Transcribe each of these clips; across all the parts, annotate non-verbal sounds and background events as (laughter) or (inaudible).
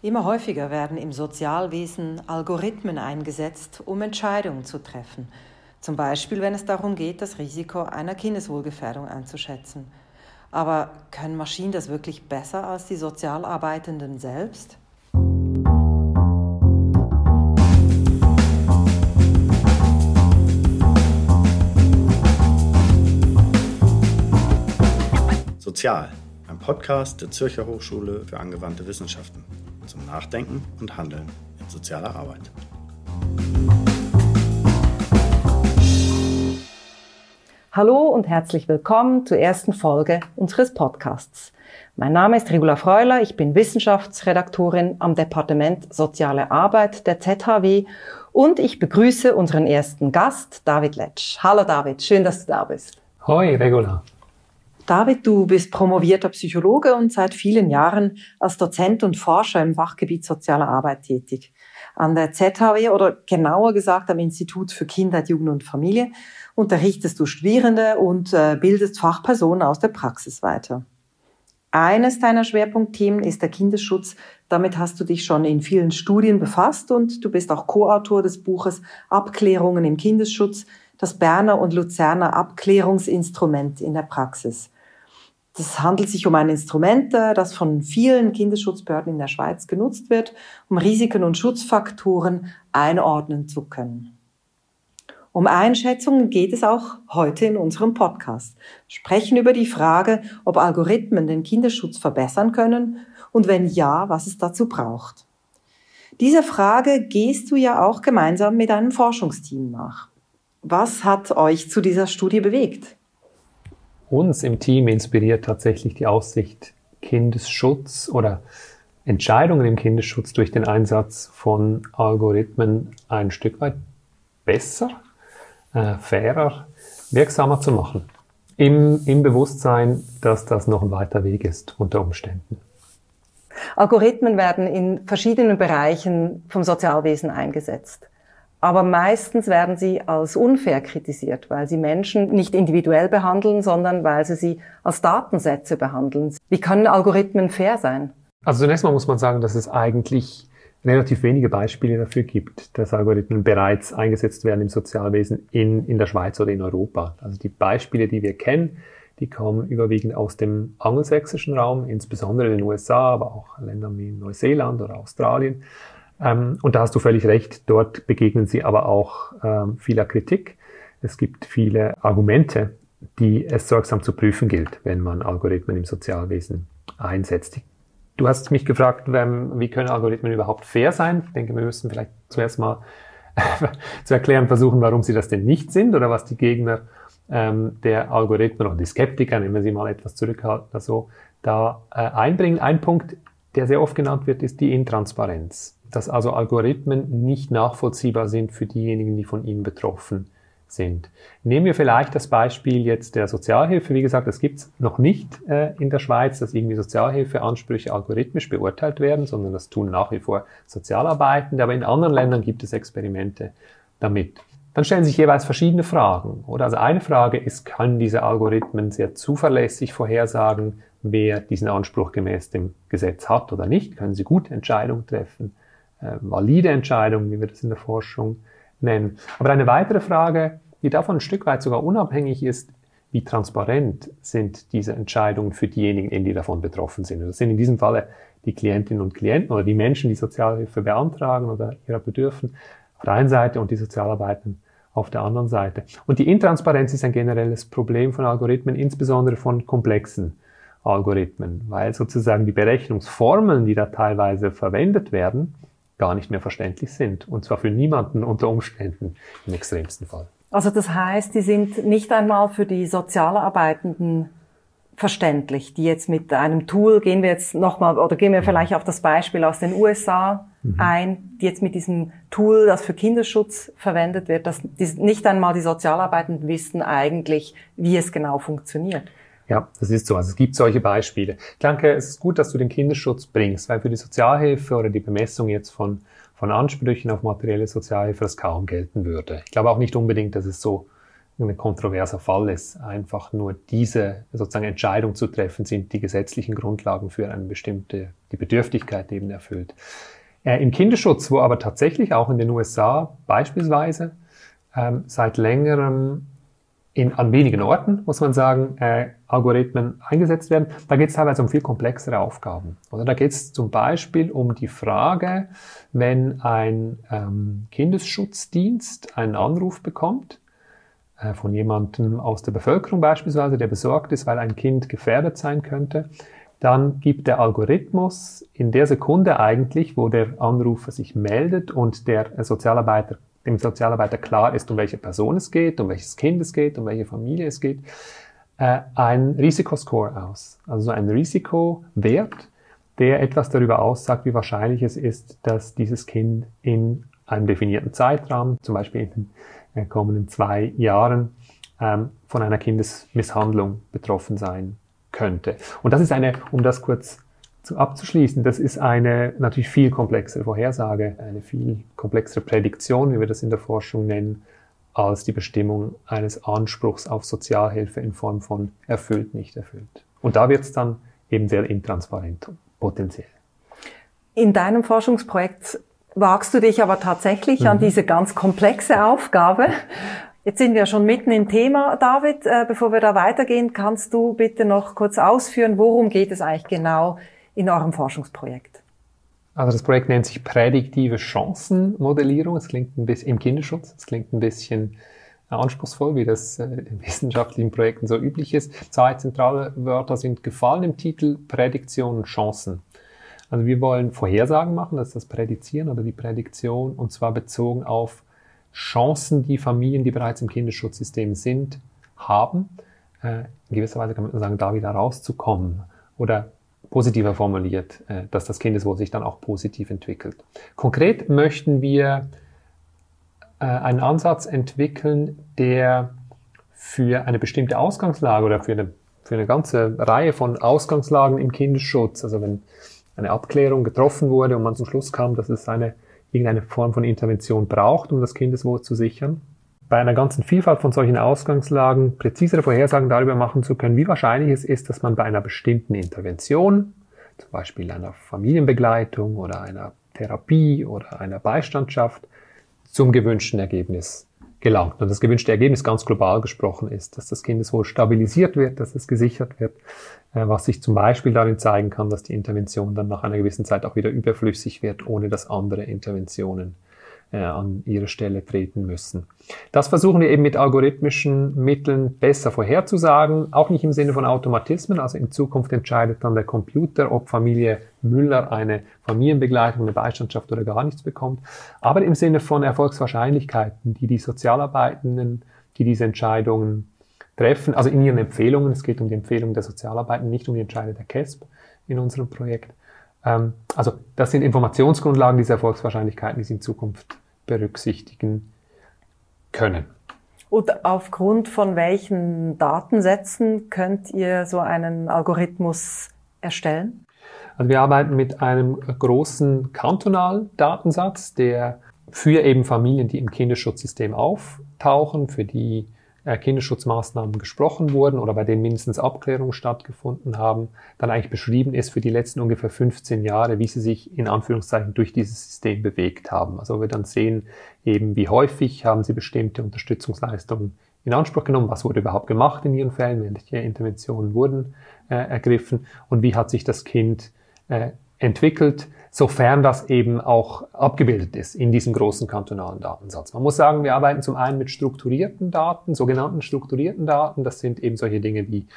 Immer häufiger werden im Sozialwesen Algorithmen eingesetzt, um Entscheidungen zu treffen. Zum Beispiel, wenn es darum geht, das Risiko einer Kindeswohlgefährdung einzuschätzen. Aber können Maschinen das wirklich besser als die Sozialarbeitenden selbst? Sozial, ein Podcast der Zürcher Hochschule für angewandte Wissenschaften zum Nachdenken und Handeln in sozialer Arbeit. Hallo und herzlich willkommen zur ersten Folge unseres Podcasts. Mein Name ist Regula Freuler, ich bin Wissenschaftsredaktorin am Departement Soziale Arbeit der ZHW und ich begrüße unseren ersten Gast, David Letsch. Hallo David, schön, dass du da bist. Hoi Regula. David, du bist promovierter Psychologe und seit vielen Jahren als Dozent und Forscher im Fachgebiet soziale Arbeit tätig. An der ZHW oder genauer gesagt am Institut für Kindheit, Jugend und Familie unterrichtest du Studierende und äh, bildest Fachpersonen aus der Praxis weiter. Eines deiner Schwerpunktthemen ist der Kindesschutz. Damit hast du dich schon in vielen Studien befasst und du bist auch Co-Autor des Buches Abklärungen im Kindesschutz, das Berner und Luzerner Abklärungsinstrument in der Praxis. Das handelt sich um ein Instrument, äh, das von vielen Kindesschutzbehörden in der Schweiz genutzt wird, um Risiken und Schutzfaktoren einordnen zu können. Um Einschätzungen geht es auch heute in unserem Podcast. Wir sprechen über die Frage, ob Algorithmen den Kinderschutz verbessern können und wenn ja, was es dazu braucht. Dieser Frage gehst du ja auch gemeinsam mit einem Forschungsteam nach. Was hat euch zu dieser Studie bewegt? Uns im Team inspiriert tatsächlich die Aussicht, Kindesschutz oder Entscheidungen im Kindesschutz durch den Einsatz von Algorithmen ein Stück weit besser, äh, fairer, wirksamer zu machen. Im, Im Bewusstsein, dass das noch ein weiter Weg ist unter Umständen. Algorithmen werden in verschiedenen Bereichen vom Sozialwesen eingesetzt. Aber meistens werden sie als unfair kritisiert, weil sie Menschen nicht individuell behandeln, sondern weil sie sie als Datensätze behandeln. Wie können Algorithmen fair sein? Also zunächst mal muss man sagen, dass es eigentlich relativ wenige Beispiele dafür gibt, dass Algorithmen bereits eingesetzt werden im Sozialwesen in, in der Schweiz oder in Europa. Also die Beispiele, die wir kennen, die kommen überwiegend aus dem angelsächsischen Raum, insbesondere in den USA, aber auch Ländern wie Neuseeland oder Australien. Ähm, und da hast du völlig recht, dort begegnen sie aber auch ähm, vieler Kritik. Es gibt viele Argumente, die es sorgsam zu prüfen gilt, wenn man Algorithmen im Sozialwesen einsetzt. Du hast mich gefragt, wie können Algorithmen überhaupt fair sein? Ich denke, wir müssen vielleicht zuerst mal (laughs) zu erklären versuchen, warum sie das denn nicht sind oder was die Gegner ähm, der Algorithmen oder die Skeptiker, nehmen wir sie mal etwas zurückhaltender so, da äh, einbringen. Ein Punkt, der sehr oft genannt wird, ist die Intransparenz dass also Algorithmen nicht nachvollziehbar sind für diejenigen, die von ihnen betroffen sind. Nehmen wir vielleicht das Beispiel jetzt der Sozialhilfe. Wie gesagt, es gibt es noch nicht äh, in der Schweiz, dass irgendwie Sozialhilfeansprüche algorithmisch beurteilt werden, sondern das tun nach wie vor Sozialarbeitende. Aber in anderen Ländern gibt es Experimente damit. Dann stellen sich jeweils verschiedene Fragen. Oder also eine Frage ist, können diese Algorithmen sehr zuverlässig vorhersagen, wer diesen Anspruch gemäß dem Gesetz hat oder nicht? Können sie gut Entscheidungen treffen? Äh, valide Entscheidung, wie wir das in der Forschung nennen. Aber eine weitere Frage, die davon ein Stück weit sogar unabhängig ist, wie transparent sind diese Entscheidungen für diejenigen, die davon betroffen sind. Das sind in diesem Falle die Klientinnen und Klienten oder die Menschen, die Sozialhilfe beantragen oder ihrer bedürfen, auf der einen Seite und die Sozialarbeiten auf der anderen Seite. Und die Intransparenz ist ein generelles Problem von Algorithmen, insbesondere von komplexen Algorithmen, weil sozusagen die Berechnungsformeln, die da teilweise verwendet werden, gar nicht mehr verständlich sind. Und zwar für niemanden unter Umständen im extremsten Fall. Also das heißt, die sind nicht einmal für die Sozialarbeitenden verständlich, die jetzt mit einem Tool, gehen wir jetzt nochmal, oder gehen wir vielleicht auf das Beispiel aus den USA mhm. ein, die jetzt mit diesem Tool, das für Kinderschutz verwendet wird, dass nicht einmal die Sozialarbeitenden wissen eigentlich, wie es genau funktioniert. Ja, das ist so. Also es gibt solche Beispiele. Ich denke, es ist gut, dass du den Kinderschutz bringst, weil für die Sozialhilfe oder die Bemessung jetzt von, von Ansprüchen auf materielle Sozialhilfe das kaum gelten würde. Ich glaube auch nicht unbedingt, dass es so ein kontroverser Fall ist. Einfach nur diese sozusagen Entscheidung zu treffen, sind die gesetzlichen Grundlagen für eine bestimmte, die Bedürftigkeit eben erfüllt. Äh, Im Kinderschutz, wo aber tatsächlich auch in den USA beispielsweise ähm, seit längerem in, an wenigen Orten, muss man sagen, äh, Algorithmen eingesetzt werden. Da geht es teilweise um viel komplexere Aufgaben. Oder da geht es zum Beispiel um die Frage, wenn ein ähm, Kindesschutzdienst einen Anruf bekommt, äh, von jemandem aus der Bevölkerung beispielsweise, der besorgt ist, weil ein Kind gefährdet sein könnte, dann gibt der Algorithmus in der Sekunde eigentlich, wo der Anrufer sich meldet und der Sozialarbeiter dem Sozialarbeiter klar ist, um welche Person es geht, um welches Kind es geht, um welche Familie es geht, äh, ein Risikoscore aus. Also ein Risikowert, der etwas darüber aussagt, wie wahrscheinlich es ist, dass dieses Kind in einem definierten Zeitraum, zum Beispiel in den äh, kommenden zwei Jahren, ähm, von einer Kindesmisshandlung betroffen sein könnte. Und das ist eine, um das kurz abzuschließen, das ist eine natürlich viel komplexere Vorhersage, eine viel komplexere Prädiktion, wie wir das in der Forschung nennen, als die Bestimmung eines Anspruchs auf Sozialhilfe in Form von erfüllt, nicht erfüllt. Und da wird es dann eben sehr intransparent potenziell. In deinem Forschungsprojekt wagst du dich aber tatsächlich mhm. an diese ganz komplexe Aufgabe. Jetzt sind wir schon mitten im Thema, David. Äh, bevor wir da weitergehen, kannst du bitte noch kurz ausführen, worum geht es eigentlich genau in eurem Forschungsprojekt? Also das Projekt nennt sich prädiktive Chancenmodellierung. Es klingt ein bisschen im Kinderschutz. Es klingt ein bisschen anspruchsvoll, wie das äh, in (laughs) wissenschaftlichen Projekten so üblich ist. Zwei zentrale Wörter sind gefallen im Titel Prädiktion und Chancen. Also wir wollen Vorhersagen machen, das ist das Prädizieren oder die Prädiktion, und zwar bezogen auf Chancen, die Familien, die bereits im Kinderschutzsystem sind, haben. Äh, in gewisser Weise kann man sagen, da wieder rauszukommen oder positiver formuliert, äh, dass das Kindeswohl sich dann auch positiv entwickelt. Konkret möchten wir äh, einen Ansatz entwickeln, der für eine bestimmte Ausgangslage oder für eine, für eine ganze Reihe von Ausgangslagen im Kindesschutz, also wenn eine Abklärung getroffen wurde und man zum Schluss kam, dass es eine, irgendeine Form von Intervention braucht, um das Kindeswohl zu sichern, bei einer ganzen Vielfalt von solchen Ausgangslagen präzisere Vorhersagen darüber machen zu können, wie wahrscheinlich es ist, dass man bei einer bestimmten Intervention, zum Beispiel einer Familienbegleitung oder einer Therapie oder einer Beistandschaft, zum gewünschten Ergebnis gelangt. Und das gewünschte Ergebnis ganz global gesprochen ist, dass das Kindeswohl stabilisiert wird, dass es gesichert wird, äh, was sich zum Beispiel darin zeigen kann, dass die Intervention dann nach einer gewissen Zeit auch wieder überflüssig wird, ohne dass andere Interventionen äh, an ihre Stelle treten müssen. Das versuchen wir eben mit algorithmischen Mitteln besser vorherzusagen, auch nicht im Sinne von Automatismen, also in Zukunft entscheidet dann der Computer, ob Familie Müller eine Familienbegleitung, eine Beistandschaft oder gar nichts bekommt, aber im Sinne von Erfolgswahrscheinlichkeiten, die die Sozialarbeitenden, die diese Entscheidungen treffen, also in ihren Empfehlungen, es geht um die Empfehlung der Sozialarbeitenden, nicht um die Entscheidung der KESB in unserem Projekt, also das sind Informationsgrundlagen dieser Erfolgswahrscheinlichkeiten, die Sie in Zukunft berücksichtigen können. Und aufgrund von welchen Datensätzen könnt ihr so einen Algorithmus erstellen? Also wir arbeiten mit einem großen kantonalen Datensatz, der für eben Familien, die im Kinderschutzsystem auftauchen, für die äh, Kinderschutzmaßnahmen gesprochen wurden oder bei denen mindestens Abklärungen stattgefunden haben, dann eigentlich beschrieben ist für die letzten ungefähr 15 Jahre, wie sie sich in Anführungszeichen durch dieses System bewegt haben. Also wir dann sehen eben, wie häufig haben sie bestimmte Unterstützungsleistungen in Anspruch genommen, was wurde überhaupt gemacht in ihren Fällen, welche Interventionen wurden äh, ergriffen und wie hat sich das Kind äh, entwickelt, sofern das eben auch abgebildet ist in diesem großen kantonalen Datensatz. Man muss sagen, wir arbeiten zum einen mit strukturierten Daten, sogenannten strukturierten Daten. Das sind eben solche Dinge wie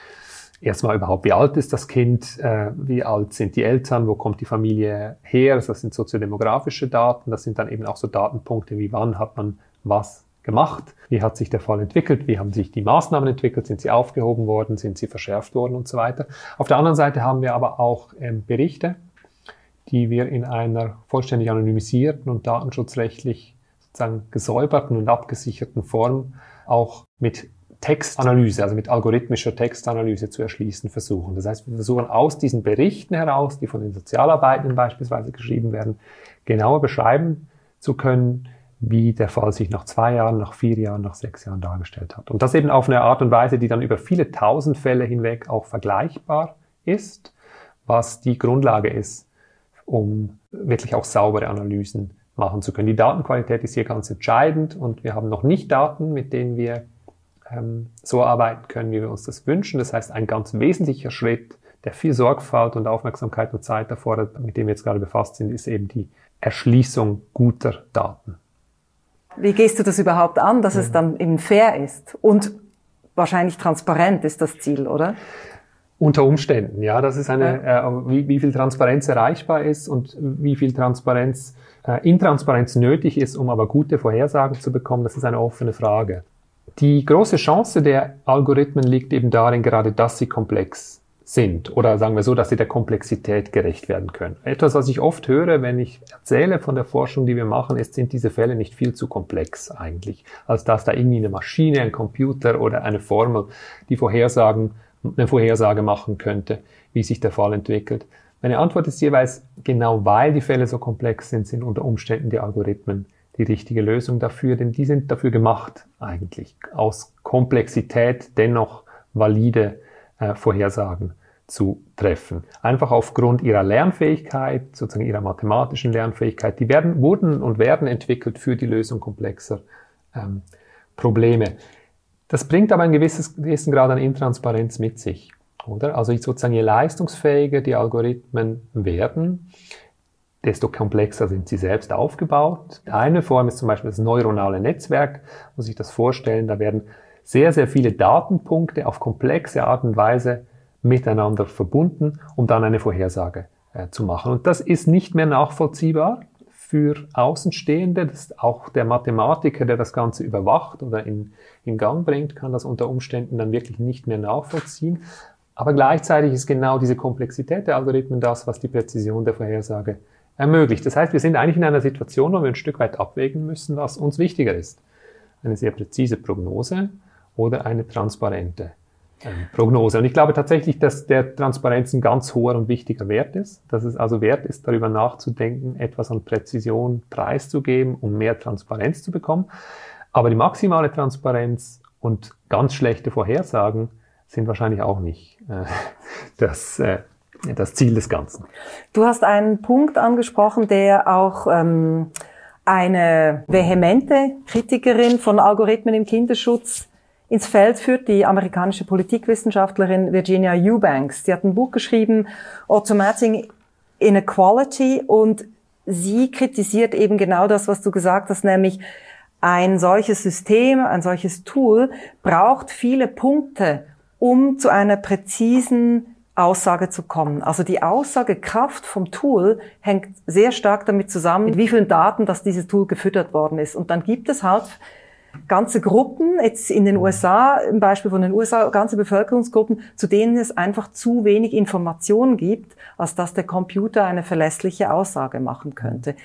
erstmal überhaupt, wie alt ist das Kind, äh, wie alt sind die Eltern, wo kommt die Familie her, das sind soziodemografische Daten, das sind dann eben auch so Datenpunkte wie wann hat man was gemacht, wie hat sich der Fall entwickelt, wie haben sich die Maßnahmen entwickelt, sind sie aufgehoben worden, sind sie verschärft worden und so weiter. Auf der anderen Seite haben wir aber auch ähm, Berichte, die wir in einer vollständig anonymisierten und datenschutzrechtlich sozusagen gesäuberten und abgesicherten Form auch mit Textanalyse, also mit algorithmischer Textanalyse zu erschließen versuchen. Das heißt, wir versuchen aus diesen Berichten heraus, die von den Sozialarbeitenden beispielsweise geschrieben werden, genauer beschreiben zu können, wie der Fall sich nach zwei Jahren, nach vier Jahren, nach sechs Jahren dargestellt hat. Und das eben auf eine Art und Weise, die dann über viele tausend Fälle hinweg auch vergleichbar ist, was die Grundlage ist, um wirklich auch saubere Analysen machen zu können. Die Datenqualität ist hier ganz entscheidend und wir haben noch nicht Daten, mit denen wir ähm, so arbeiten können, wie wir uns das wünschen. Das heißt, ein ganz wesentlicher Schritt, der viel Sorgfalt und Aufmerksamkeit und Zeit erfordert, mit dem wir jetzt gerade befasst sind, ist eben die Erschließung guter Daten. Wie gehst du das überhaupt an, dass ja. es dann eben fair ist und wahrscheinlich transparent ist das Ziel, oder? Unter Umständen, ja. Das ist eine, ja. äh, wie, wie viel Transparenz erreichbar ist und wie viel Transparenz, äh, Intransparenz nötig ist, um aber gute Vorhersagen zu bekommen, das ist eine offene Frage. Die große Chance der Algorithmen liegt eben darin, gerade dass sie komplex sind oder sagen wir so, dass sie der Komplexität gerecht werden können. Etwas, was ich oft höre, wenn ich erzähle von der Forschung, die wir machen, ist, sind diese Fälle nicht viel zu komplex eigentlich, als dass da irgendwie eine Maschine, ein Computer oder eine Formel die Vorhersagen, eine Vorhersage machen könnte, wie sich der Fall entwickelt. Meine Antwort ist jeweils, genau weil die Fälle so komplex sind, sind unter Umständen die Algorithmen die richtige Lösung dafür, denn die sind dafür gemacht eigentlich, aus Komplexität dennoch valide äh, Vorhersagen zu treffen. Einfach aufgrund ihrer Lernfähigkeit, sozusagen ihrer mathematischen Lernfähigkeit. Die werden, wurden und werden entwickelt für die Lösung komplexer ähm, Probleme. Das bringt aber einen gewisses, gewissen Grad an Intransparenz mit sich, oder? Also sozusagen je leistungsfähiger die Algorithmen werden, desto komplexer sind sie selbst aufgebaut. Eine Form ist zum Beispiel das neuronale Netzwerk, muss ich das vorstellen, da werden sehr, sehr viele Datenpunkte auf komplexe Art und Weise miteinander verbunden, um dann eine Vorhersage äh, zu machen. Und das ist nicht mehr nachvollziehbar für Außenstehende. Das auch der Mathematiker, der das Ganze überwacht oder in, in Gang bringt, kann das unter Umständen dann wirklich nicht mehr nachvollziehen. Aber gleichzeitig ist genau diese Komplexität der Algorithmen das, was die Präzision der Vorhersage ermöglicht. Das heißt, wir sind eigentlich in einer Situation, wo wir ein Stück weit abwägen müssen, was uns wichtiger ist. Eine sehr präzise Prognose oder eine transparente Prognose. Und ich glaube tatsächlich, dass der Transparenz ein ganz hoher und wichtiger Wert ist, dass es also wert ist, darüber nachzudenken, etwas an Präzision preiszugeben, um mehr Transparenz zu bekommen. Aber die maximale Transparenz und ganz schlechte Vorhersagen sind wahrscheinlich auch nicht äh, das, äh, das Ziel des Ganzen. Du hast einen Punkt angesprochen, der auch ähm, eine vehemente Kritikerin von Algorithmen im Kinderschutz ins Feld führt, die amerikanische Politikwissenschaftlerin Virginia Eubanks. Sie hat ein Buch geschrieben, Automating Inequality, und sie kritisiert eben genau das, was du gesagt hast, nämlich ein solches System, ein solches Tool braucht viele Punkte, um zu einer präzisen Aussage zu kommen. Also die Aussagekraft vom Tool hängt sehr stark damit zusammen, mit wie vielen Daten dass dieses Tool gefüttert worden ist. Und dann gibt es halt ganze Gruppen, jetzt in den USA, im Beispiel von den USA, ganze Bevölkerungsgruppen, zu denen es einfach zu wenig Informationen gibt, als dass der Computer eine verlässliche Aussage machen könnte.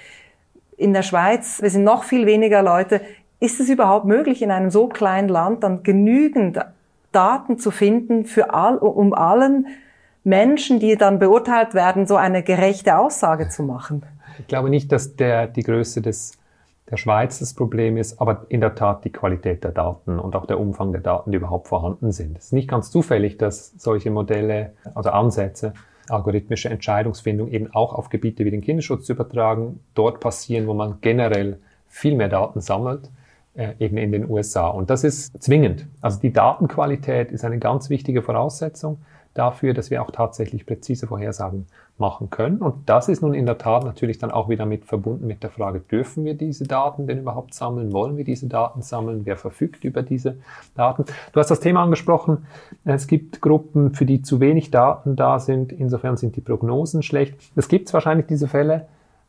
In der Schweiz, wir sind noch viel weniger Leute, ist es überhaupt möglich, in einem so kleinen Land dann genügend Daten zu finden, für all, um allen Menschen, die dann beurteilt werden, so eine gerechte Aussage zu machen? Ich glaube nicht, dass der, die Größe des der Schweiz das Problem ist, aber in der Tat die Qualität der Daten und auch der Umfang der Daten, die überhaupt vorhanden sind. Es ist nicht ganz zufällig, dass solche Modelle, also Ansätze, algorithmische Entscheidungsfindung eben auch auf Gebiete wie den Kinderschutz zu übertragen, dort passieren, wo man generell viel mehr Daten sammelt, äh, eben in den USA. Und das ist zwingend. Also die Datenqualität ist eine ganz wichtige Voraussetzung dafür, dass wir auch tatsächlich präzise Vorhersagen machen können. Und das ist nun in der Tat natürlich dann auch wieder mit verbunden mit der Frage, dürfen wir diese Daten denn überhaupt sammeln? Wollen wir diese Daten sammeln? Wer verfügt über diese Daten? Du hast das Thema angesprochen. Es gibt Gruppen, für die zu wenig Daten da sind. Insofern sind die Prognosen schlecht. Es gibt wahrscheinlich diese Fälle.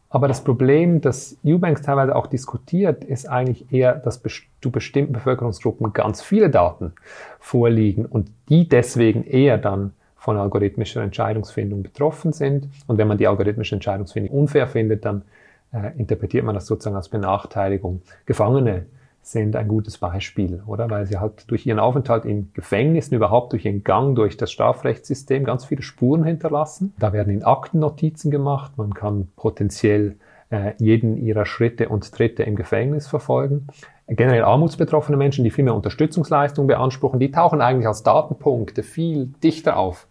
Aber das Problem, das Eubanks teilweise auch diskutiert, ist eigentlich eher, dass zu bestimmten Bevölkerungsgruppen ganz viele Daten vorliegen und die deswegen eher dann von algorithmischer Entscheidungsfindung betroffen sind. Und wenn man die algorithmische Entscheidungsfindung unfair findet, dann äh, interpretiert man das sozusagen als Benachteiligung. Gefangene sind ein gutes Beispiel, oder? Weil sie halt durch ihren Aufenthalt in Gefängnissen, überhaupt durch ihren Gang durch das Strafrechtssystem ganz viele Spuren hinterlassen. Da werden in Akten Notizen gemacht. Man kann potenziell äh, jeden ihrer Schritte und Tritte im Gefängnis verfolgen. Generell armutsbetroffene Menschen, die viel mehr Unterstützungsleistung beanspruchen, die tauchen eigentlich als Datenpunkte viel dichter auf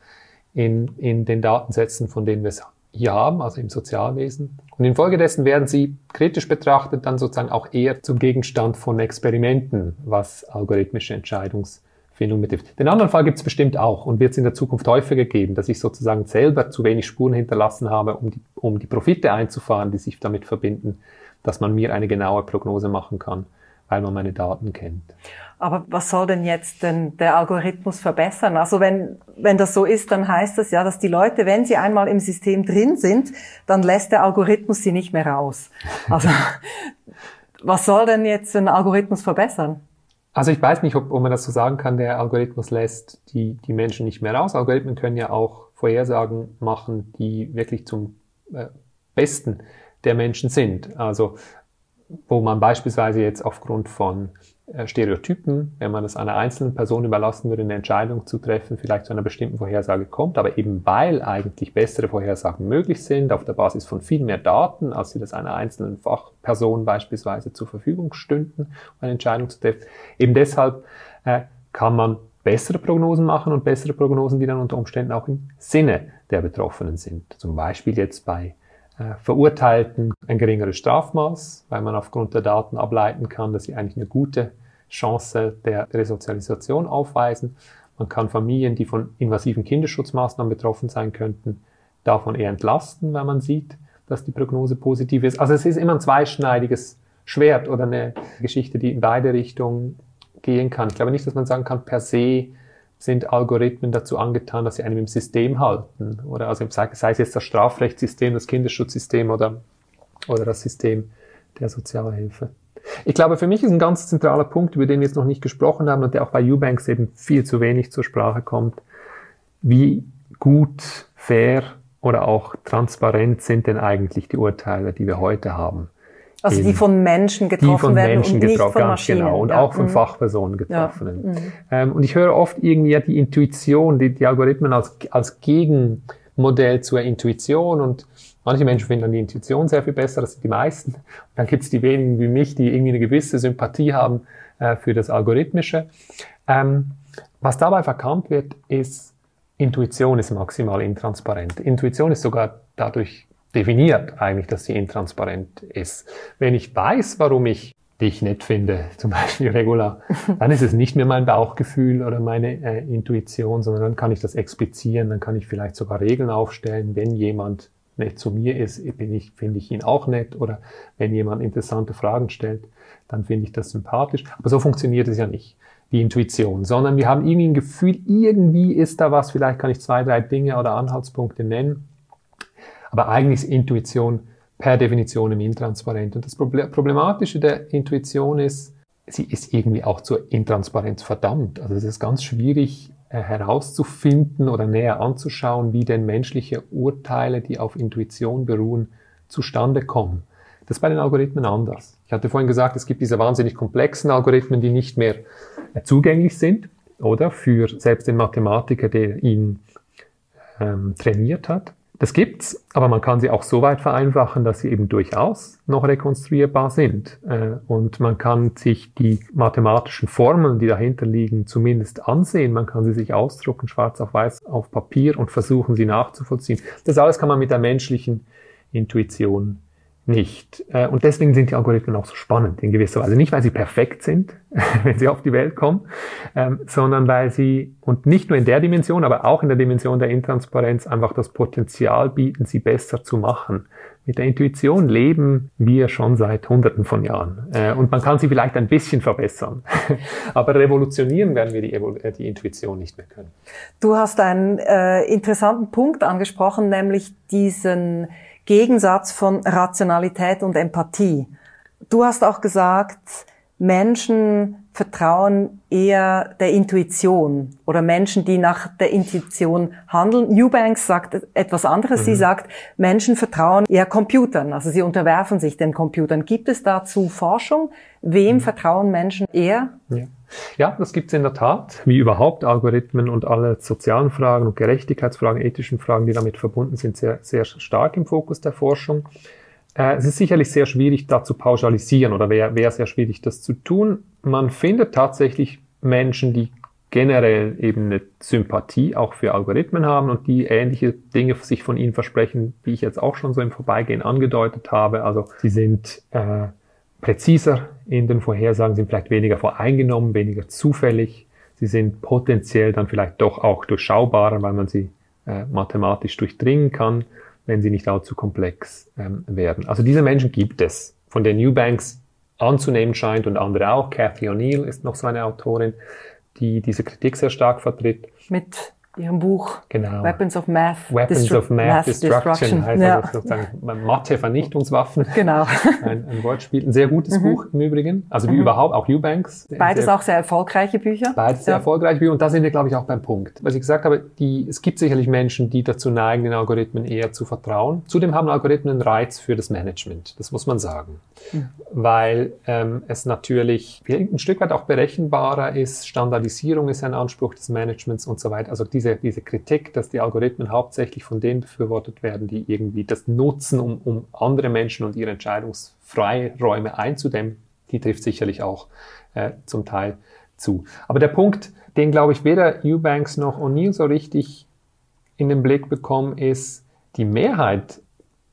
in, in den Datensätzen, von denen wir es hier haben, also im Sozialwesen. Und infolgedessen werden sie kritisch betrachtet dann sozusagen auch eher zum Gegenstand von Experimenten, was algorithmische Entscheidungsfindung betrifft. Den anderen Fall gibt es bestimmt auch und wird es in der Zukunft häufiger geben, dass ich sozusagen selber zu wenig Spuren hinterlassen habe, um die, um die Profite einzufahren, die sich damit verbinden, dass man mir eine genaue Prognose machen kann, weil man meine Daten kennt. Aber was soll denn jetzt denn der Algorithmus verbessern? Also wenn, wenn das so ist, dann heißt das ja, dass die Leute, wenn sie einmal im System drin sind, dann lässt der Algorithmus sie nicht mehr raus. (laughs) Also was soll denn jetzt ein Algorithmus verbessern? Also ich weiß nicht, ob, ob man das so sagen kann, der Algorithmus lässt die, die Menschen nicht mehr raus. Algorithmen können ja auch Vorhersagen machen, die wirklich zum äh, Besten der Menschen sind. Also wo man beispielsweise jetzt aufgrund von äh, Stereotypen, wenn man es einer einzelnen Person überlassen würde, eine Entscheidung zu treffen, vielleicht zu einer bestimmten Vorhersage kommt, aber eben weil eigentlich bessere Vorhersagen möglich sind, auf der Basis von viel mehr Daten, als sie das einer einzelnen Fachperson beispielsweise zur Verfügung stünden, um eine Entscheidung zu treffen, eben deshalb äh, kann man bessere Prognosen machen und bessere Prognosen, die dann unter Umständen auch im Sinne der Betroffenen sind. Zum Beispiel jetzt bei Verurteilten ein geringeres Strafmaß, weil man aufgrund der Daten ableiten kann, dass sie eigentlich eine gute Chance der Resozialisation aufweisen. Man kann Familien, die von invasiven Kinderschutzmaßnahmen betroffen sein könnten, davon eher entlasten, weil man sieht, dass die Prognose positiv ist. Also es ist immer ein zweischneidiges Schwert oder eine Geschichte, die in beide Richtungen gehen kann. Ich glaube nicht, dass man sagen kann, per se sind Algorithmen dazu angetan, dass sie einem im System halten. Oder also sei es jetzt das Strafrechtssystem, das Kinderschutzsystem oder, oder das System der Sozialhilfe. Ich glaube, für mich ist ein ganz zentraler Punkt, über den wir jetzt noch nicht gesprochen haben und der auch bei Eubanks eben viel zu wenig zur Sprache kommt, wie gut, fair oder auch transparent sind denn eigentlich die Urteile, die wir heute haben. Also die von Menschen getroffen die von werden Menschen und getroffen, nicht von ganz Maschinen. genau. Und ja. auch von mhm. Fachpersonen getroffenen. Ja. Mhm. Ähm, und ich höre oft irgendwie ja die Intuition, die, die Algorithmen als, als Gegenmodell zur Intuition und manche Menschen finden dann die Intuition sehr viel besser, das sind die meisten. Und dann gibt es die wenigen wie mich, die irgendwie eine gewisse Sympathie haben äh, für das Algorithmische. Ähm, was dabei verkannt wird, ist, Intuition ist maximal intransparent. Intuition ist sogar dadurch definiert eigentlich, dass sie intransparent ist. Wenn ich weiß, warum ich dich nett finde, (laughs) zum Beispiel regular, dann ist es nicht mehr mein Bauchgefühl oder meine äh, Intuition, sondern dann kann ich das explizieren, dann kann ich vielleicht sogar Regeln aufstellen, wenn jemand nett zu mir ist, bin ich, finde ich ihn auch nett oder wenn jemand interessante Fragen stellt, dann finde ich das sympathisch. Aber so funktioniert es ja nicht, die Intuition, sondern wir haben irgendwie ein Gefühl, irgendwie ist da was, vielleicht kann ich zwei, drei Dinge oder Anhaltspunkte nennen, aber eigentlich ist Intuition per Definition im intransparent. Und das Problematische der Intuition ist, sie ist irgendwie auch zur Intransparenz verdammt. Also es ist ganz schwierig äh, herauszufinden oder näher anzuschauen, wie denn menschliche Urteile, die auf Intuition beruhen, zustande kommen. Das ist bei den Algorithmen anders. Ich hatte vorhin gesagt, es gibt diese wahnsinnig komplexen Algorithmen, die nicht mehr äh, zugänglich sind, oder? Für selbst den Mathematiker, der ihn ähm, trainiert hat. Das gibt's, aber man kann sie auch so weit vereinfachen, dass sie eben durchaus noch rekonstruierbar sind. Äh, und man kann sich die mathematischen Formeln, die dahinter liegen, zumindest ansehen. Man kann sie sich ausdrucken, schwarz auf weiß auf Papier und versuchen, sie nachzuvollziehen. Das alles kann man mit der menschlichen Intuition nicht. Äh, und deswegen sind die Algorithmen auch so spannend in gewisser Weise. Nicht, weil sie perfekt sind, (laughs) wenn sie auf die Welt kommen, ähm, sondern weil sie, und nicht nur in der Dimension, aber auch in der Dimension der Intransparenz, einfach das Potenzial bieten, sie besser zu machen. Mit der Intuition leben wir schon seit Hunderten von Jahren. Äh, und man kann sie vielleicht ein bisschen verbessern. (laughs) aber revolutionieren werden wir die, äh, die, Intuition nicht mehr können. Du hast einen äh, interessanten Punkt angesprochen, nämlich diesen Gegensatz von Rationalität und Empathie. Du hast auch gesagt, Menschen vertrauen eher der Intuition oder Menschen, die nach der Intuition handeln. Newbanks sagt etwas anderes. Mhm. Sie sagt, Menschen vertrauen eher Computern, also sie unterwerfen sich den Computern. Gibt es dazu Forschung? Wem mhm. vertrauen Menschen eher? Ja. Ja, das gibt es in der Tat, wie überhaupt Algorithmen und alle sozialen Fragen und Gerechtigkeitsfragen, ethischen Fragen, die damit verbunden sind, sehr, sehr stark im Fokus der Forschung. äh, es ist sicherlich sehr schwierig, da zu pauschalisieren oder wäre wär sehr schwierig, das zu tun. Man findet tatsächlich Menschen, die generell eben eine Sympathie auch für Algorithmen haben und die ähnliche Dinge sich von ihnen versprechen, wie ich jetzt auch schon so im Vorbeigehen angedeutet habe. Also sie sind äh, präziser in den Vorhersagen, sind vielleicht weniger voreingenommen, weniger zufällig. Sie sind potenziell dann vielleicht doch auch durchschaubarer, weil man sie äh, mathematisch durchdringen kann, wenn sie nicht allzu komplex ähm, werden. Also diese Menschen gibt es. Von den Newbanks anzunehmen scheint und andere auch. Cathy O'Neill ist noch so eine Autorin, die diese Kritik sehr stark vertritt. Mit ihrem Buch genau. Weapons of Math, Weapons Destru of Math, Math Destruction, Destruction. heißt Ja. also sozusagen (laughs) Mathe-Vernichtungswaffen. Genau. (laughs) Ein, ein Wortspiel. Ein sehr gutes Buch im Übrigen. Also wie überhaupt, auch Eubanks. Beides sehr, auch sehr erfolgreiche Bücher. Beides sehr Ja. erfolgreich. Und da sind wir, glaube ich, auch beim Punkt. Was ich gesagt habe, die, es gibt sicherlich Menschen, die dazu neigen, den Algorithmen eher zu vertrauen. Zudem haben Algorithmen einen Reiz für das Management. Das muss man sagen. Weil ähm, es natürlich ein Stück weit auch berechenbarer ist. Standardisierung ist ein Anspruch des Managements und so weiter. Also diese, diese Kritik, dass die Algorithmen hauptsächlich von denen befürwortet werden, die irgendwie das nutzen, um, um andere Menschen und ihre Entscheidungsfreiräume einzudämmen, die trifft sicherlich auch äh, zum Teil zu. Aber der Punkt, den glaube ich weder Eubanks noch O'Neill so richtig in den Blick bekommen, ist, die Mehrheit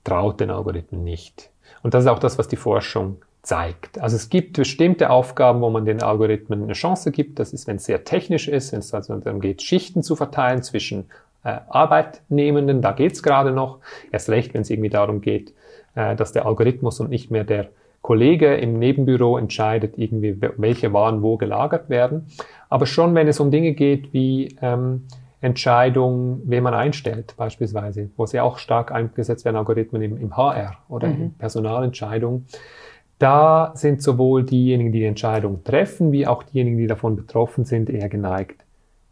traut den Algorithmen nicht. Und das ist auch das, was die Forschung zeigt. Also es gibt bestimmte Aufgaben, wo man den Algorithmen eine Chance gibt. Das ist, wenn es sehr technisch ist, wenn es also darum geht, Schichten zu verteilen zwischen äh, Arbeitnehmenden, da geht's gerade noch. Erst recht, wenn es irgendwie darum geht, äh, dass der Algorithmus und nicht mehr der Kollege im Nebenbüro entscheidet, irgendwie, welche Waren wo gelagert werden. Aber schon, wenn es um Dinge geht wie ähm, Entscheidungen, wen man einstellt, beispielsweise, wo sie auch stark eingesetzt werden, Algorithmen im, im HR oder in Personalentscheidungen. Da sind sowohl diejenigen, die die Entscheidung treffen, wie auch diejenigen, die davon betroffen sind, eher geneigt,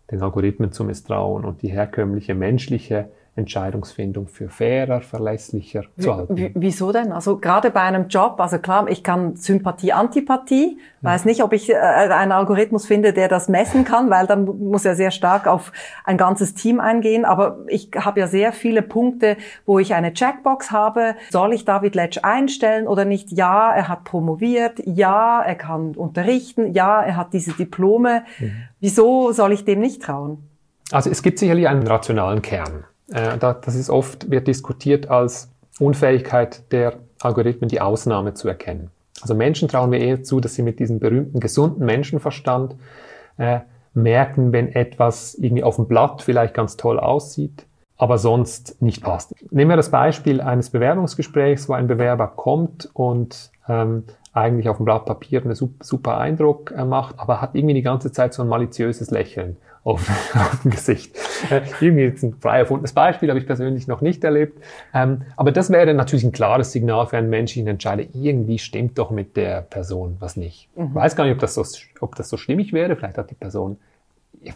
den Algorithmen zu misstrauen und die herkömmliche menschliche Entscheidungsfindung für fairer, verlässlicher zu halten. Wie- Wieso denn? Also gerade bei einem Job, also klar, ich kann Sympathie, Antipathie, weiß nicht, ob ich äh, einen Algorithmus finde, der das messen kann, weil dann muss er sehr stark auf ein ganzes Team eingehen. Aber ich habe ja sehr viele Punkte, wo ich eine Checkbox habe. Soll ich David Letsch einstellen oder nicht? Ja, er hat promoviert. Ja, er kann unterrichten. Ja, er hat diese Diplome. Wieso soll ich dem nicht trauen? Also es gibt sicherlich einen rationalen Kern. Äh, da- Das ist oft, wird diskutiert als Unfähigkeit der Algorithmen, die Ausnahme zu erkennen. Also Menschen trauen wir eher zu, dass sie mit diesem berühmten gesunden Menschenverstand äh, merken, wenn etwas irgendwie auf dem Blatt vielleicht ganz toll aussieht, aber sonst nicht passt. Nehmen wir das Beispiel eines Bewerbungsgesprächs, wo ein Bewerber kommt und ähm, eigentlich auf dem Blatt Papier einen sup- super Eindruck äh, macht, aber hat irgendwie die ganze Zeit so ein maliziöses Lächeln auf, (laughs) auf dem Gesicht. Äh, irgendwie jetzt ein frei erfundenes Beispiel, habe ich persönlich noch nicht erlebt. Ähm, aber das wäre natürlich ein klares Signal für einen menschlichen Entscheider. Irgendwie stimmt doch mit der Person was nicht. Ich weiß gar nicht, ob das, so, ob das so stimmig wäre. Vielleicht hat die Person,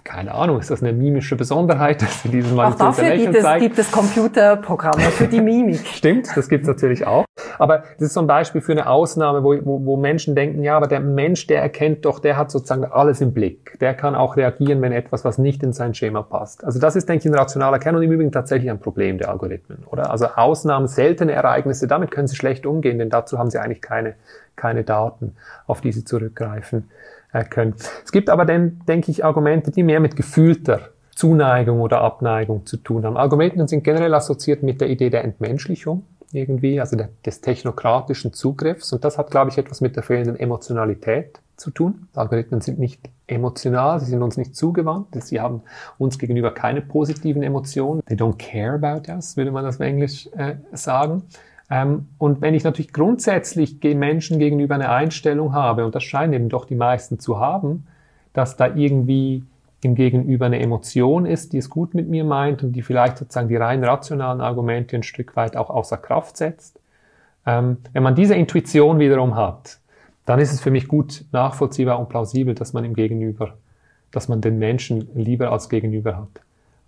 keine Ahnung, ist das eine mimische Besonderheit, (laughs) dass sie dieses Auch maliziöse dafür gibt es, gibt es Computerprogramme für die Mimik. Stimmt, das gibt's natürlich auch. Aber das ist so ein Beispiel für eine Ausnahme, wo, wo, wo Menschen denken, ja, aber der Mensch, der erkennt doch, der hat sozusagen alles im Blick. Der kann auch reagieren, wenn etwas, was nicht in sein Schema passt. Also das ist, denke ich, ein rationaler Kern und im Übrigen tatsächlich ein Problem der Algorithmen, oder? Also Ausnahmen, seltene Ereignisse, damit können sie schlecht umgehen, denn dazu haben sie eigentlich keine, keine Daten, auf die sie zurückgreifen äh, können. Es gibt aber dann, denke ich, Argumente, die mehr mit gefühlter Zuneigung oder Abneigung zu tun haben. Algorithmen sind generell assoziiert mit der Idee der Entmenschlichung irgendwie, also der, des technokratischen Zugriffs. Und das hat, glaube ich, etwas mit der fehlenden Emotionalität zu tun. Algorithmen sind nicht emotional, sie sind uns nicht zugewandt, sie haben uns gegenüber keine positiven Emotionen. They don't care about us, würde man das auf Englisch äh, sagen. Ähm, und wenn ich natürlich grundsätzlich Menschen gegenüber eine Einstellung habe, und das scheinen eben doch die meisten zu haben, dass da irgendwie im Gegenüber eine Emotion ist, die es gut mit mir meint und die vielleicht sozusagen die rein rationalen Argumente ein Stück weit auch außer Kraft setzt. Ähm, wenn man diese Intuition wiederum hat, dann ist es für mich gut nachvollziehbar und plausibel, dass man im Gegenüber, dass man den Menschen lieber als Gegenüber hat,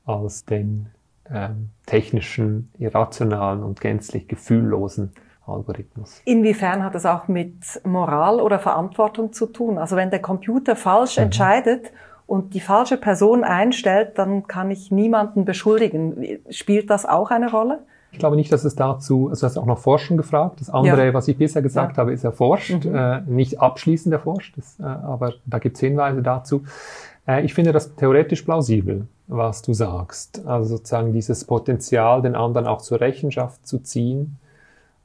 als den ähm, technischen, irrationalen und gänzlich gefühllosen Algorithmus. Inwiefern hat das auch mit Moral oder Verantwortung zu tun? Also wenn der Computer falsch entscheidet und die falsche Person einstellt, dann kann ich niemanden beschuldigen. Spielt das auch eine Rolle? Ich glaube nicht, dass es dazu, also du hast auch noch Forschung gefragt. Das andere, ja. was ich bisher gesagt ja. habe, ist erforscht, mhm. äh, nicht abschließend erforscht, das, äh, aber da gibt es Hinweise dazu. Äh, ich finde das theoretisch plausibel, was du sagst. Also sozusagen dieses Potenzial, den anderen auch zur Rechenschaft zu ziehen,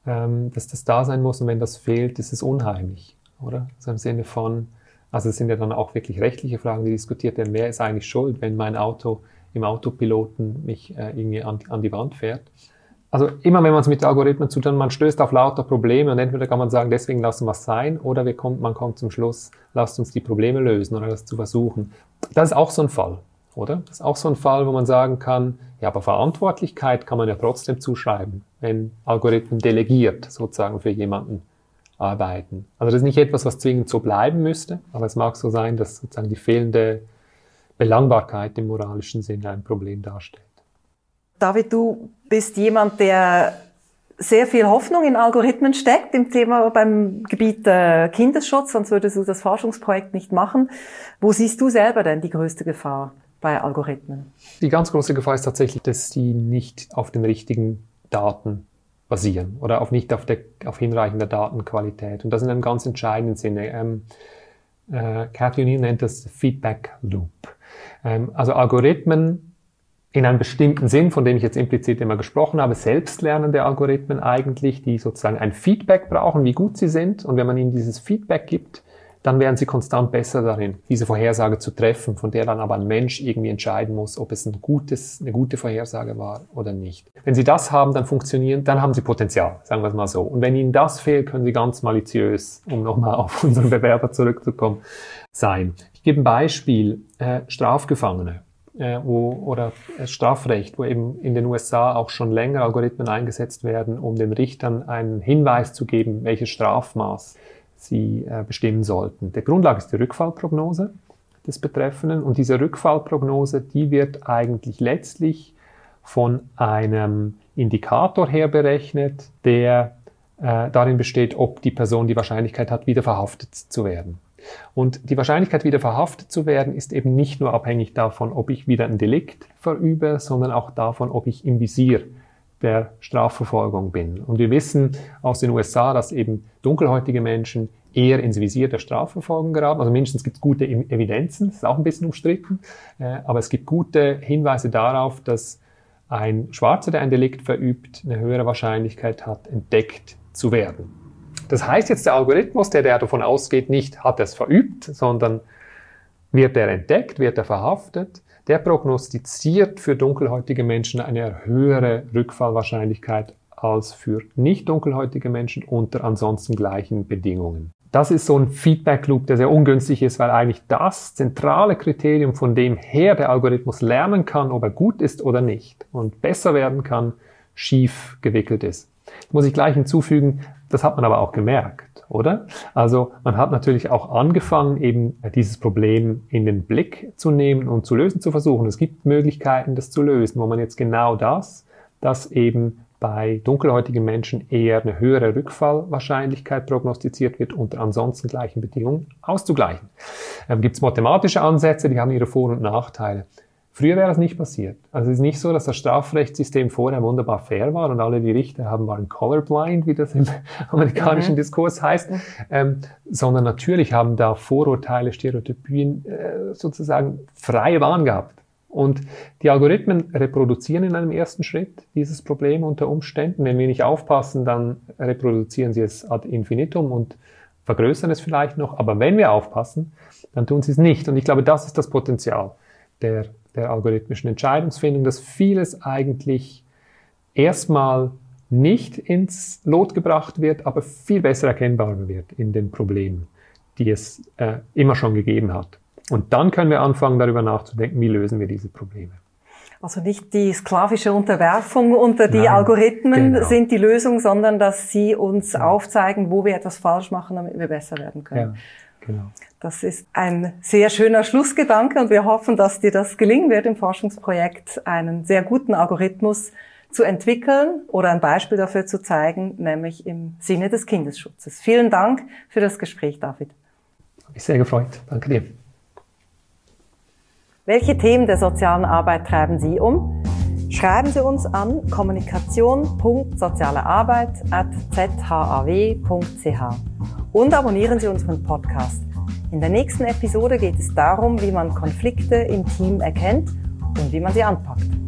ähm, dass das da sein muss und wenn das fehlt, ist es unheimlich, oder? Also im Sinne von, also es sind ja dann auch wirklich rechtliche Fragen, die diskutiert werden. Wer ist eigentlich schuld, wenn mein Auto im Autopiloten mich äh, irgendwie an, an die Wand fährt? Also immer wenn man es mit Algorithmen zu tun, man stößt auf lauter Probleme und entweder kann man sagen, deswegen lassen wir es sein, oder wir kommt, man kommt zum Schluss, lasst uns die Probleme lösen oder das zu versuchen. Das ist auch so ein Fall, oder? Das ist auch so ein Fall, wo man sagen kann, ja, aber Verantwortlichkeit kann man ja trotzdem zuschreiben, wenn Algorithmen delegiert sozusagen für jemanden arbeiten. Also das ist nicht etwas, was zwingend so bleiben müsste, aber es mag so sein, dass sozusagen die fehlende Belangbarkeit im moralischen Sinne ein Problem darstellt. David, du bist jemand, der sehr viel Hoffnung in Algorithmen steckt im Thema beim Gebiet äh, Kindesschutz, sonst würdest du das Forschungsprojekt nicht machen. Wo siehst du selber denn die größte Gefahr bei Algorithmen? Die ganz große Gefahr ist tatsächlich, dass sie nicht auf den richtigen Daten basieren oder auf nicht auf, der, auf hinreichender Datenqualität. Und das in einem ganz entscheidenden Sinne. Ähm, äh, O'Neill nennt das Feedback Loop. Ähm, also Algorithmen in einem bestimmten Sinn, von dem ich jetzt implizit immer gesprochen habe, selbstlernende Algorithmen eigentlich, die sozusagen ein Feedback brauchen, wie gut sie sind. Und wenn man ihnen dieses Feedback gibt, dann werden sie konstant besser darin, diese Vorhersage zu treffen, von der dann aber ein Mensch irgendwie entscheiden muss, ob es ein gutes, eine gute Vorhersage war oder nicht. Wenn sie das haben, dann funktionieren, dann haben sie Potenzial, sagen wir es mal so. Und wenn ihnen das fehlt, können sie ganz maliziös, um nochmal auf unseren Bewerber zurückzukommen, sein. Ich gebe ein Beispiel, äh, Strafgefangene. Äh, wo, oder Strafrecht, wo eben in den USA auch schon länger Algorithmen eingesetzt werden, um den Richtern einen Hinweis zu geben, welches Strafmaß Sie äh, bestimmen sollten. Der Grundlage ist die Rückfallprognose des Betreffenden und diese Rückfallprognose, die wird eigentlich letztlich von einem Indikator her berechnet, der äh, darin besteht, ob die Person die Wahrscheinlichkeit hat, wieder verhaftet zu werden. Und die Wahrscheinlichkeit, wieder verhaftet zu werden, ist eben nicht nur abhängig davon, ob ich wieder ein Delikt verübe, sondern auch davon, ob ich im Visier der Strafverfolgung bin. Und wir wissen aus den USA, dass eben dunkelhäutige Menschen eher ins Visier der Strafverfolgung geraten. Also mindestens gibt es gute Evidenzen, das ist auch ein bisschen umstritten, äh, aber es gibt gute Hinweise darauf, dass ein Schwarzer, der ein Delikt verübt, eine höhere Wahrscheinlichkeit hat, entdeckt zu werden. Das heißt jetzt, der Algorithmus, der, der davon ausgeht, nicht hat es verübt, sondern wird er entdeckt, wird er verhaftet, der prognostiziert für dunkelhäutige Menschen eine höhere Rückfallwahrscheinlichkeit als für nicht dunkelhäutige Menschen unter ansonsten gleichen Bedingungen. Das ist so ein Feedback Loop, der sehr ungünstig ist, weil eigentlich das zentrale Kriterium, von dem her der Algorithmus lernen kann, ob er gut ist oder nicht und besser werden kann, schief gewickelt ist. Muss ich gleich hinzufügen, das hat man aber auch gemerkt, oder? Also man hat natürlich auch angefangen, eben dieses Problem in den Blick zu nehmen und zu lösen zu versuchen. Es gibt Möglichkeiten, das zu lösen, wo man jetzt genau das, das eben bei dunkelhäutigen Menschen eher eine höhere Rückfallwahrscheinlichkeit prognostiziert wird, unter ansonsten gleichen Bedingungen auszugleichen. Ähm, Gibt es mathematische Ansätze, die haben ihre Vor- und Nachteile. Früher wäre das nicht passiert. Also es ist nicht so, dass das Strafrechtssystem vorher wunderbar fair war und alle die Richter haben waren colorblind, wie das im (laughs) amerikanischen mhm. Diskurs heißt, ähm, sondern natürlich haben da Vorurteile, Stereotypien äh, sozusagen freie Bahn gehabt. Und die Algorithmen reproduzieren in einem ersten Schritt dieses Problem unter Umständen. Wenn wir nicht aufpassen, dann reproduzieren sie es ad infinitum und vergrößern es vielleicht noch. Aber wenn wir aufpassen, dann tun sie es nicht. Und ich glaube, das ist das Potenzial der der algorithmischen Entscheidungsfindung, dass vieles eigentlich erstmal nicht ins Lot gebracht wird, aber viel besser erkennbar wird in den Problemen, die es äh, immer schon gegeben hat. Und dann können wir anfangen, darüber nachzudenken, wie lösen wir diese Probleme. Also nicht die sklavische Unterwerfung unter die Nein, Algorithmen genau. sind die Lösung, sondern dass sie uns ja. aufzeigen, wo wir etwas falsch machen, damit wir besser werden können. Ja, genau. Das ist ein sehr schöner Schlussgedanke und wir hoffen, dass dir das gelingen wird im Forschungsprojekt, einen sehr guten Algorithmus zu entwickeln oder ein Beispiel dafür zu zeigen, nämlich im Sinne des Kindesschutzes. Vielen Dank für das Gespräch, David. Habe mich sehr gefreut. Danke dir. Welche Themen der sozialen Arbeit treiben Sie um? Schreiben Sie uns an kommunikation.sozialearbeit.zhaw.ch und abonnieren Sie unseren Podcast. In der nächsten Episode geht es darum, wie man Konflikte im Team erkennt und wie man sie anpackt.